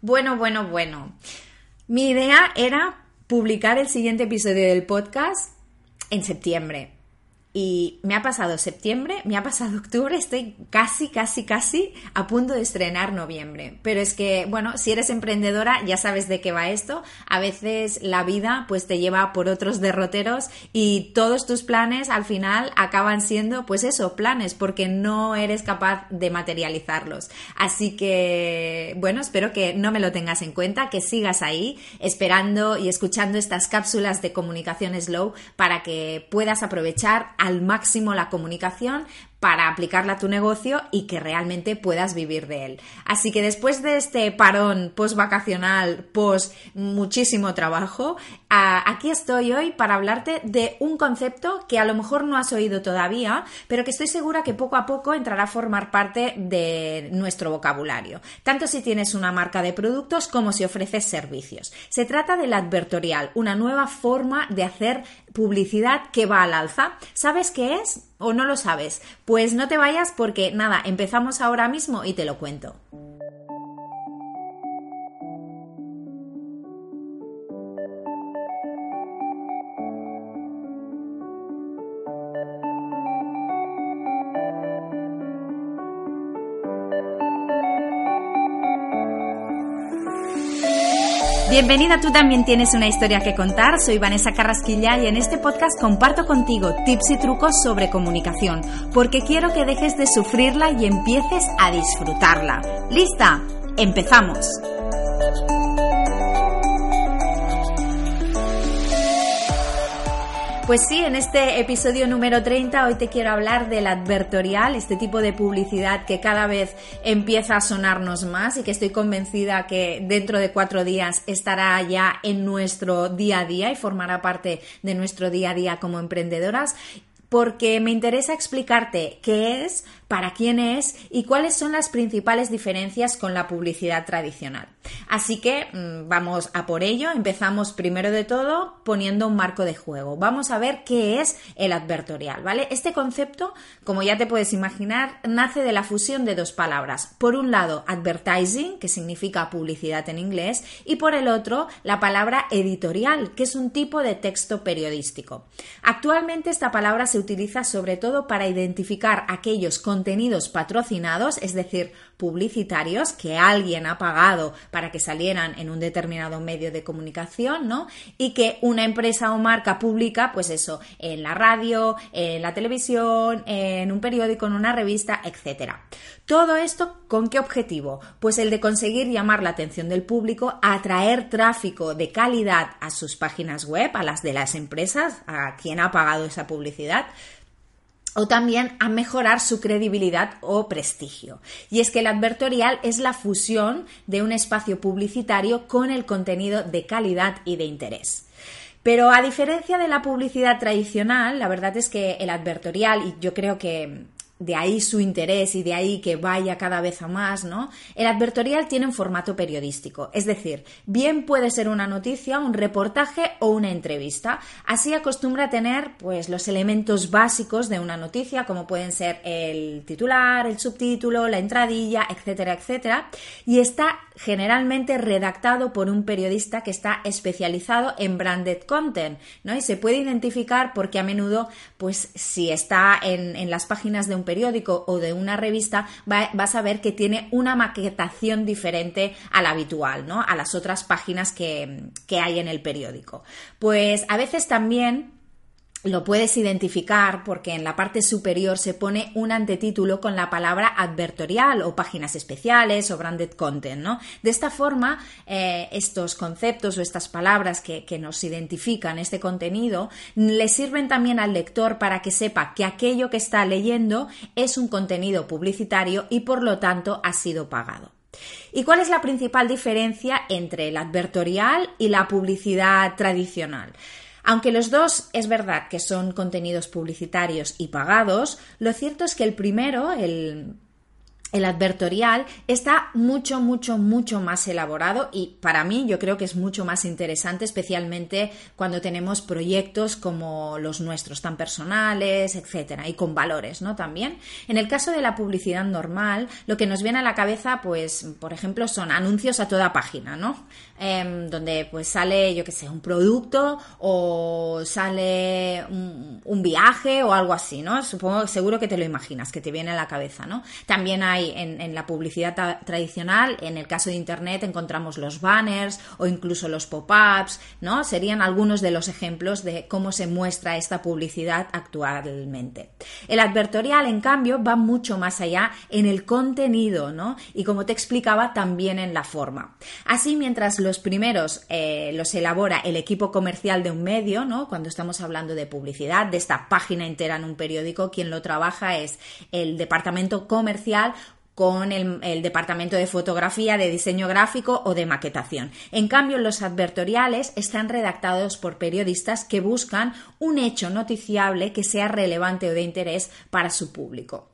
Bueno, bueno, bueno. Mi idea era publicar el siguiente episodio del podcast en septiembre. Y me ha pasado septiembre, me ha pasado octubre, estoy casi, casi, casi a punto de estrenar noviembre. Pero es que, bueno, si eres emprendedora ya sabes de qué va esto. A veces la vida pues te lleva por otros derroteros y todos tus planes al final acaban siendo pues eso, planes, porque no eres capaz de materializarlos. Así que, bueno, espero que no me lo tengas en cuenta, que sigas ahí esperando y escuchando estas cápsulas de comunicación slow para que puedas aprovechar al máximo la comunicación para aplicarla a tu negocio y que realmente puedas vivir de él. Así que después de este parón post vacacional, post muchísimo trabajo, aquí estoy hoy para hablarte de un concepto que a lo mejor no has oído todavía, pero que estoy segura que poco a poco entrará a formar parte de nuestro vocabulario, tanto si tienes una marca de productos como si ofreces servicios. Se trata del advertorial, una nueva forma de hacer publicidad que va al alza. ¿Sabes qué es? ¿O no lo sabes? Pues no te vayas porque nada, empezamos ahora mismo y te lo cuento. Bienvenida, tú también tienes una historia que contar. Soy Vanessa Carrasquilla y en este podcast comparto contigo tips y trucos sobre comunicación, porque quiero que dejes de sufrirla y empieces a disfrutarla. ¿Lista? ¡Empezamos! Pues sí, en este episodio número 30 hoy te quiero hablar del advertorial, este tipo de publicidad que cada vez empieza a sonarnos más y que estoy convencida que dentro de cuatro días estará ya en nuestro día a día y formará parte de nuestro día a día como emprendedoras porque me interesa explicarte qué es, para quién es y cuáles son las principales diferencias con la publicidad tradicional. Así que mm, vamos a por ello. Empezamos primero de todo poniendo un marco de juego. Vamos a ver qué es el advertorial, ¿vale? Este concepto, como ya te puedes imaginar, nace de la fusión de dos palabras. Por un lado, advertising, que significa publicidad en inglés, y por el otro, la palabra editorial, que es un tipo de texto periodístico. Actualmente esta palabra se utiliza sobre todo para identificar aquellos con contenidos patrocinados, es decir, publicitarios que alguien ha pagado para que salieran en un determinado medio de comunicación, ¿no? Y que una empresa o marca publica, pues eso, en la radio, en la televisión, en un periódico, en una revista, etcétera. Todo esto con qué objetivo? Pues el de conseguir llamar la atención del público, atraer tráfico de calidad a sus páginas web, a las de las empresas, a quien ha pagado esa publicidad, o también a mejorar su credibilidad o prestigio. Y es que el advertorial es la fusión de un espacio publicitario con el contenido de calidad y de interés. Pero a diferencia de la publicidad tradicional, la verdad es que el advertorial, y yo creo que de ahí su interés y de ahí que vaya cada vez a más, ¿no? El advertorial tiene un formato periodístico, es decir, bien puede ser una noticia, un reportaje o una entrevista. Así acostumbra tener pues los elementos básicos de una noticia, como pueden ser el titular, el subtítulo, la entradilla, etcétera, etcétera, y está generalmente redactado por un periodista que está especializado en branded content, ¿no? Y se puede identificar porque a menudo, pues si está en, en las páginas de un periódico o de una revista, vas a ver que tiene una maquetación diferente a la habitual, ¿no? A las otras páginas que, que hay en el periódico. Pues a veces también lo puedes identificar porque en la parte superior se pone un antetítulo con la palabra advertorial o páginas especiales o branded content, ¿no? De esta forma, eh, estos conceptos o estas palabras que, que, nos identifican este contenido le sirven también al lector para que sepa que aquello que está leyendo es un contenido publicitario y por lo tanto ha sido pagado. ¿Y cuál es la principal diferencia entre el advertorial y la publicidad tradicional? Aunque los dos es verdad que son contenidos publicitarios y pagados, lo cierto es que el primero, el el advertorial está mucho, mucho, mucho más elaborado y para mí yo creo que es mucho más interesante, especialmente cuando tenemos proyectos como los nuestros, tan personales, etcétera, y con valores, ¿no? También. En el caso de la publicidad normal, lo que nos viene a la cabeza, pues, por ejemplo, son anuncios a toda página, ¿no? Em, donde pues sale, yo que sé, un producto o sale un, viaje o algo así, ¿no? Supongo, seguro que te lo imaginas, que te viene a la cabeza, ¿no? También hay en, la publicidad tradicional, en el caso de Internet encontramos los banners o incluso los pop-ups, ¿no? Serían algunos de los ejemplos de cómo se muestra esta publicidad actualmente. El advertorial, en cambio, va mucho más allá en el contenido, ¿no? Y como te explicaba, también en la forma. Así, mientras los primeros eh, los elabora el equipo comercial de un medio, ¿no? Cuando estamos hablando de publicidad, de esta página entera en un periódico, quien lo trabaja es el departamento comercial con el, departamento de fotografía, de diseño gráfico o de maquetación. En cambio, los advertoriales están redactados por periodistas que buscan un hecho noticiable que sea relevante o de interés para su público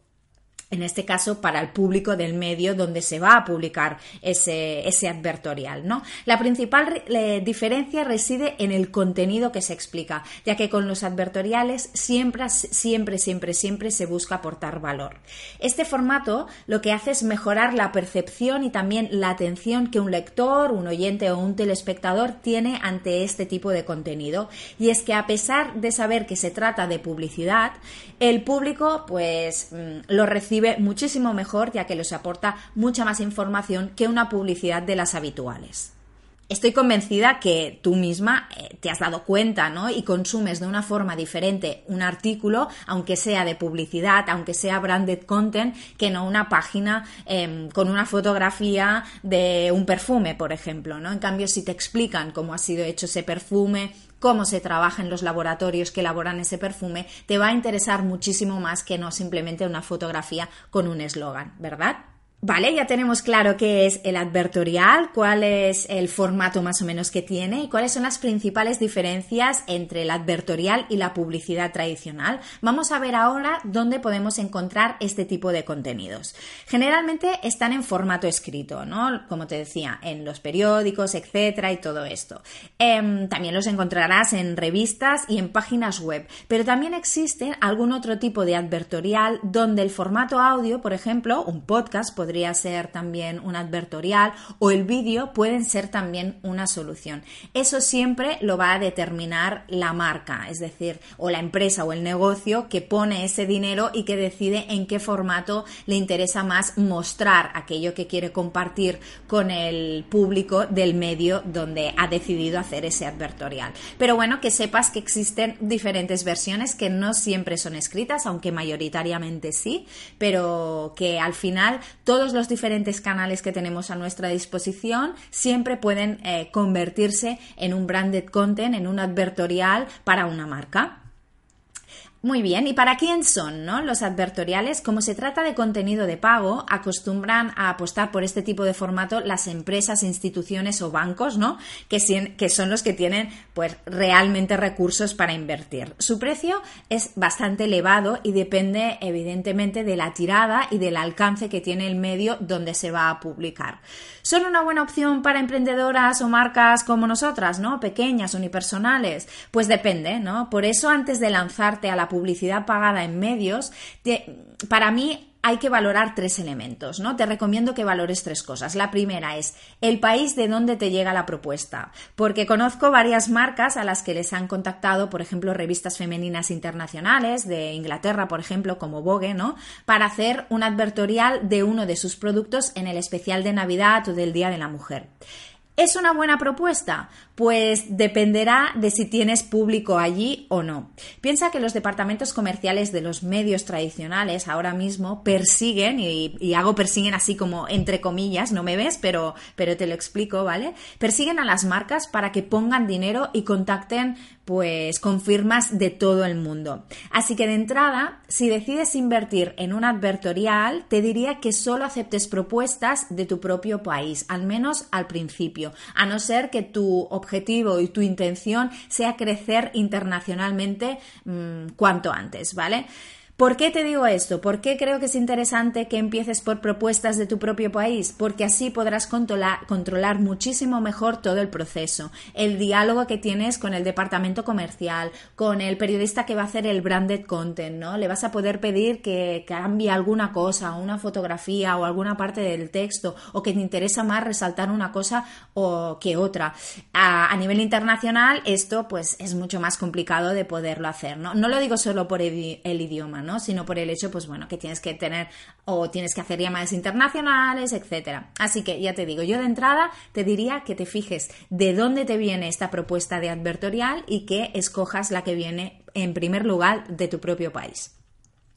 en este caso para el público del medio donde se va a publicar ese, ese advertorial. ¿no? La principal diferencia reside en el contenido que se explica, ya que con los advertoriales siempre, siempre, siempre, siempre se busca aportar valor. Este formato lo que hace es mejorar la percepción y también la atención que un lector, un oyente o un telespectador tiene ante este tipo de contenido. Y es que a pesar de saber que se trata de publicidad, el público pues mm, lo recibe muchísimo mejor ya que les aporta mucha más información que una publicidad de las habituales. Estoy convencida que tú misma eh, te has dado cuenta, ¿no? Y consumes de una forma diferente un artículo, aunque sea de publicidad, aunque sea branded content, que no una página em, con una fotografía de un perfume, por ejemplo, ¿no? En cambio, si te explican cómo ha sido hecho ese perfume, cómo se trabaja en los laboratorios que elaboran ese perfume, te va a interesar muchísimo más que no simplemente una fotografía con un eslogan, ¿verdad? Vale, ya tenemos claro qué es el advertorial, cuál es el formato más o menos que tiene y cuáles son las principales diferencias entre el advertorial y la publicidad tradicional. Vamos a ver ahora dónde podemos encontrar este tipo de contenidos. Generalmente están en formato escrito, ¿no? Como te decía, en los periódicos, etcétera, y todo esto. Em, también los encontrarás en revistas y en páginas web, pero también existe algún otro tipo de advertorial donde el formato audio, por ejemplo, un podcast, podría podría ser también un advertorial o el vídeo pueden ser también una solución. Eso siempre lo va a determinar la marca, es decir, o la empresa o el negocio que pone ese dinero y que decide en qué formato le interesa más mostrar aquello que quiere compartir con el público del medio donde ha decidido hacer ese advertorial. Pero bueno, que sepas que existen diferentes versiones que no siempre son escritas, aunque mayoritariamente sí, pero que al final todo los diferentes canales que tenemos a nuestra disposición siempre pueden eh, convertirse en un branded content, en un advertorial para una marca. Muy bien, ¿y para quién son ¿no? los advertoriales? Como se trata de contenido de pago, acostumbran a apostar por este tipo de formato las empresas, instituciones o bancos, ¿no? Que, que son los que tienen pues, realmente recursos para invertir. Su precio es bastante elevado y depende evidentemente de la tirada y del alcance que tiene el medio donde se va a publicar. ¿Son una buena opción para emprendedoras o marcas como nosotras, ¿no? Pequeñas, unipersonales? Pues depende, ¿no? Por eso antes de lanzarte a la publicidad pagada en medios, para mí hay que valorar tres elementos, ¿no? Te recomiendo que valores tres cosas. La primera es el país de donde te llega la propuesta, porque conozco varias marcas a las que les han contactado, por ejemplo, revistas femeninas internacionales de Inglaterra, por ejemplo, como Vogue, ¿no? Para hacer un advertorial de uno de sus productos en el especial de Navidad o del Día de la Mujer. ¿Es una buena propuesta? Pues dependerá de si tienes público allí o no. Piensa que los departamentos comerciales de los medios tradicionales ahora mismo persiguen, y, hago persiguen así como entre comillas, no me ves, pero, pero te lo explico, ¿vale? Persiguen a las marcas para que pongan dinero y contacten pues con firmas de todo el mundo. Así que de entrada, si decides invertir en un advertorial, te diría que solo aceptes propuestas de tu propio país, al menos al principio, a no ser que tu objetivo y tu intención sea crecer internacionalmente mm, cuanto antes, ¿vale? ¿Por qué te digo esto? ¿Por qué creo que es interesante que empieces por propuestas de tu propio país? Porque así podrás controlar, muchísimo mejor todo el proceso, el diálogo que tienes con el departamento comercial, con el periodista que va a hacer el branded content, ¿no? Le vas a poder pedir que cambie alguna cosa, una fotografía o alguna parte del texto, o que te interesa más resaltar una cosa o que otra. A, nivel internacional, esto pues es mucho más complicado de poderlo hacer, ¿no? No lo digo solo por el idioma, ¿no? Sino por el hecho, pues bueno, que tienes que tener o tienes que hacer llamadas internacionales, etcétera. Así que ya te digo, yo de entrada te diría que te fijes de dónde te viene esta propuesta de advertorial y que escojas la que viene en primer lugar de tu propio país.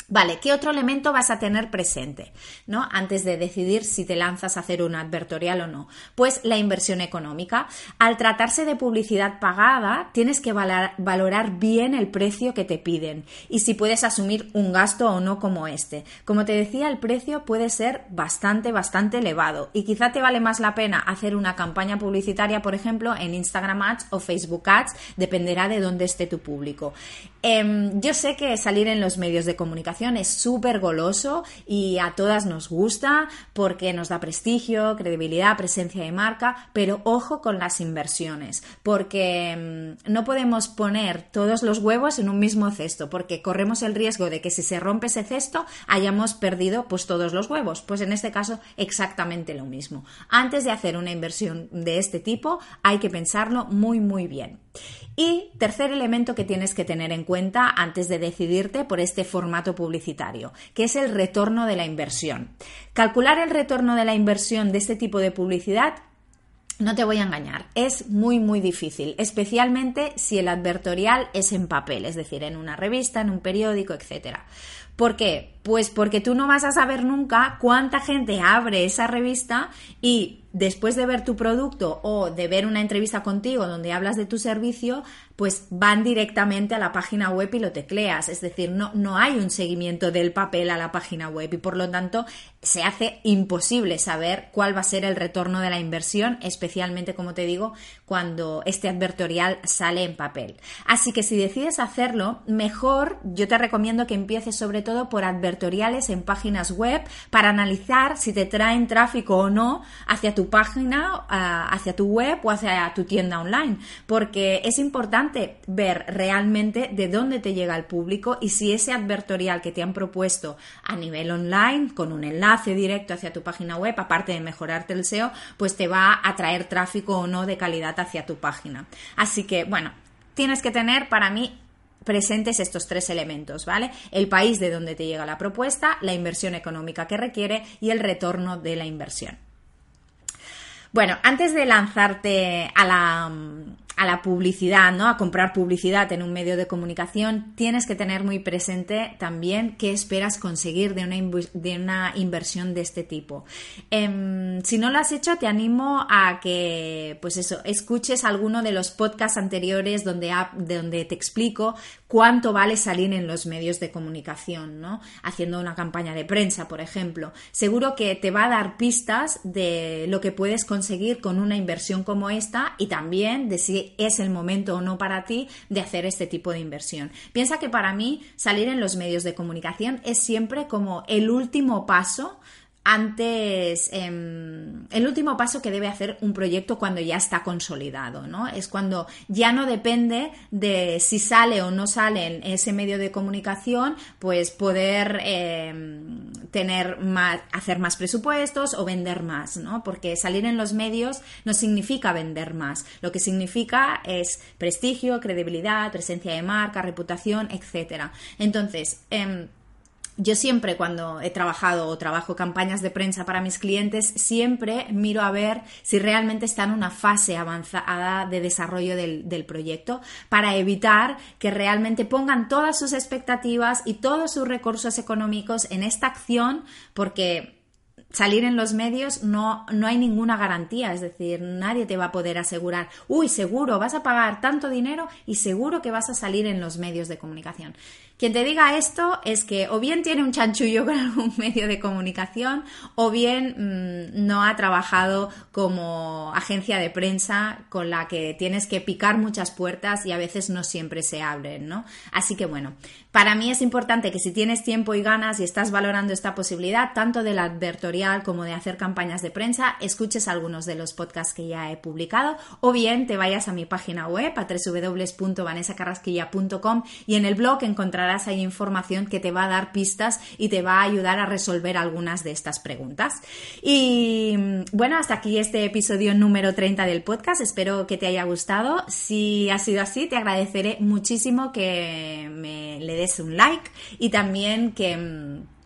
Vale, ¿qué otro elemento vas a tener presente, ¿no? Antes de decidir si te lanzas a hacer un advertorial o no. Pues la inversión económica. Al tratarse de publicidad pagada, tienes que valorar bien el precio que te piden y si puedes asumir un gasto o no como este. Como te decía, el precio puede ser bastante, bastante elevado y quizá te vale más la pena hacer una campaña publicitaria, por ejemplo, en Instagram Ads o Facebook Ads, dependerá de dónde esté tu público. Em, yo sé que salir en los medios de comunicación es súper goloso y a todas nos gusta porque nos da prestigio, credibilidad, presencia de marca, pero ojo con las inversiones, porque em, no podemos poner todos los huevos en un mismo cesto, porque corremos el riesgo de que si se rompe ese cesto hayamos perdido pues todos los huevos. Pues en este caso exactamente lo mismo. Antes de hacer una inversión de este tipo hay que pensarlo muy muy bien. Y tercer elemento que tienes que tener en cuenta antes de decidirte por este formato publicitario, que es el retorno de la inversión. Calcular el retorno de la inversión de este tipo de publicidad no te voy a engañar, es muy muy difícil, especialmente si el advertorial es en papel, es decir, en una revista, en un periódico, etc. ¿Por qué? Pues porque tú no vas a saber nunca cuánta gente abre esa revista y después de ver tu producto o de ver una entrevista contigo donde hablas de tu servicio, pues van directamente a la página web y lo tecleas. Es decir, no, no hay un seguimiento del papel a la página web y por lo tanto se hace imposible saber cuál va a ser el retorno de la inversión, especialmente, como te digo, cuando este advertorial sale en papel. Así que si decides hacerlo, mejor yo te recomiendo que empieces sobre todo por en páginas web para analizar si te traen tráfico o no hacia tu página, hacia tu web o hacia tu tienda online, porque es importante ver realmente de dónde te llega el público y si ese advertorial que te han propuesto a nivel online, con un enlace directo hacia tu página web, aparte de mejorarte el SEO, pues te va a traer tráfico o no de calidad hacia tu página. Así que, bueno, tienes que tener para mí presentes estos tres elementos, ¿vale? El país de donde te llega la propuesta, la inversión económica que requiere y el retorno de la inversión. Bueno, antes de lanzarte a la, a la publicidad, ¿no? A comprar publicidad en un medio de comunicación, tienes que tener muy presente también qué esperas conseguir de una, de una inversión de este tipo. Em, si no lo has hecho, te animo a que, pues eso, escuches alguno de los podcasts anteriores donde, donde te explico cuánto vale salir en los medios de comunicación, ¿no? Haciendo una campaña de prensa, por ejemplo. Seguro que te va a dar pistas de lo que puedes conseguir con una inversión como esta y también de si es el momento o no para ti de hacer este tipo de inversión. Piensa que para mí salir en los medios de comunicación es siempre como el último paso antes, em, el último paso que debe hacer un proyecto cuando ya está consolidado, ¿no? Es cuando ya no depende de si sale o no sale en ese medio de comunicación, pues poder em, tener más, hacer más presupuestos o vender más, ¿no? Porque salir en los medios no significa vender más, lo que significa es prestigio, credibilidad, presencia de marca, reputación, etcétera. Entonces, em, yo siempre cuando he trabajado o trabajo campañas de prensa para mis clientes, siempre miro a ver si realmente está en una fase avanzada de desarrollo del, del, proyecto para evitar que realmente pongan todas sus expectativas y todos sus recursos económicos en esta acción porque salir en los medios no, no hay ninguna garantía, es decir, nadie te va a poder asegurar, uy, seguro, vas a pagar tanto dinero y seguro que vas a salir en los medios de comunicación. Quien te diga esto es que o bien tiene un chanchullo con algún medio de comunicación o bien mm, no ha trabajado como agencia de prensa con la que tienes que picar muchas puertas y a veces no siempre se abren, ¿no? Así que bueno, Para mí es importante que si tienes tiempo y ganas y estás valorando esta posibilidad, tanto del advertorial como de hacer campañas de prensa, escuches algunos de los podcasts que ya he publicado o bien te vayas a mi página web a www.vanesacarrasquilla.com y en el blog encontrarás ahí información que te va a dar pistas y te va a ayudar a resolver algunas de estas preguntas. Bueno, hasta aquí este episodio número 30 del podcast. Espero que te haya gustado. Si ha sido así, te agradeceré muchísimo que me le des un like y también que mm,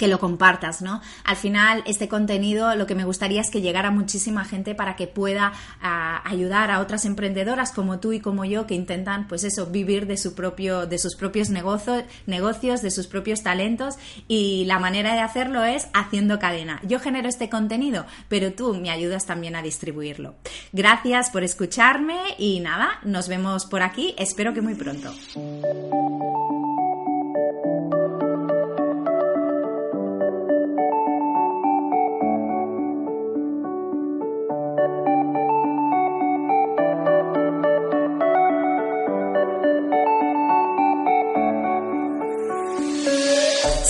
que lo compartas, ¿no? Al final, este contenido lo que me gustaría es que llegara muchísima gente para que pueda ah, ayudar a otras emprendedoras como tú y como yo que intentan, pues eso, vivir de su propio, de sus propios negocios, negocios, de sus propios talentos y la manera de hacerlo es haciendo cadena. Yo genero este contenido, pero tú me ayudas también a distribuirlo. Gracias por escucharme y nada, nos vemos por aquí, espero que muy pronto.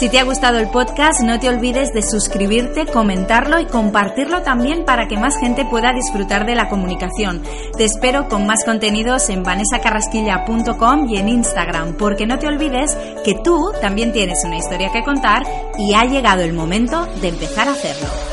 Si te ha gustado el podcast, no te olvides de suscribirte, comentarlo y compartirlo también para que más gente pueda disfrutar de la comunicación. Te espero con más contenidos en vanesacarrasquilla.com y en Instagram, porque no te olvides que tú también tienes una historia que contar y ha llegado el momento de empezar a hacerlo.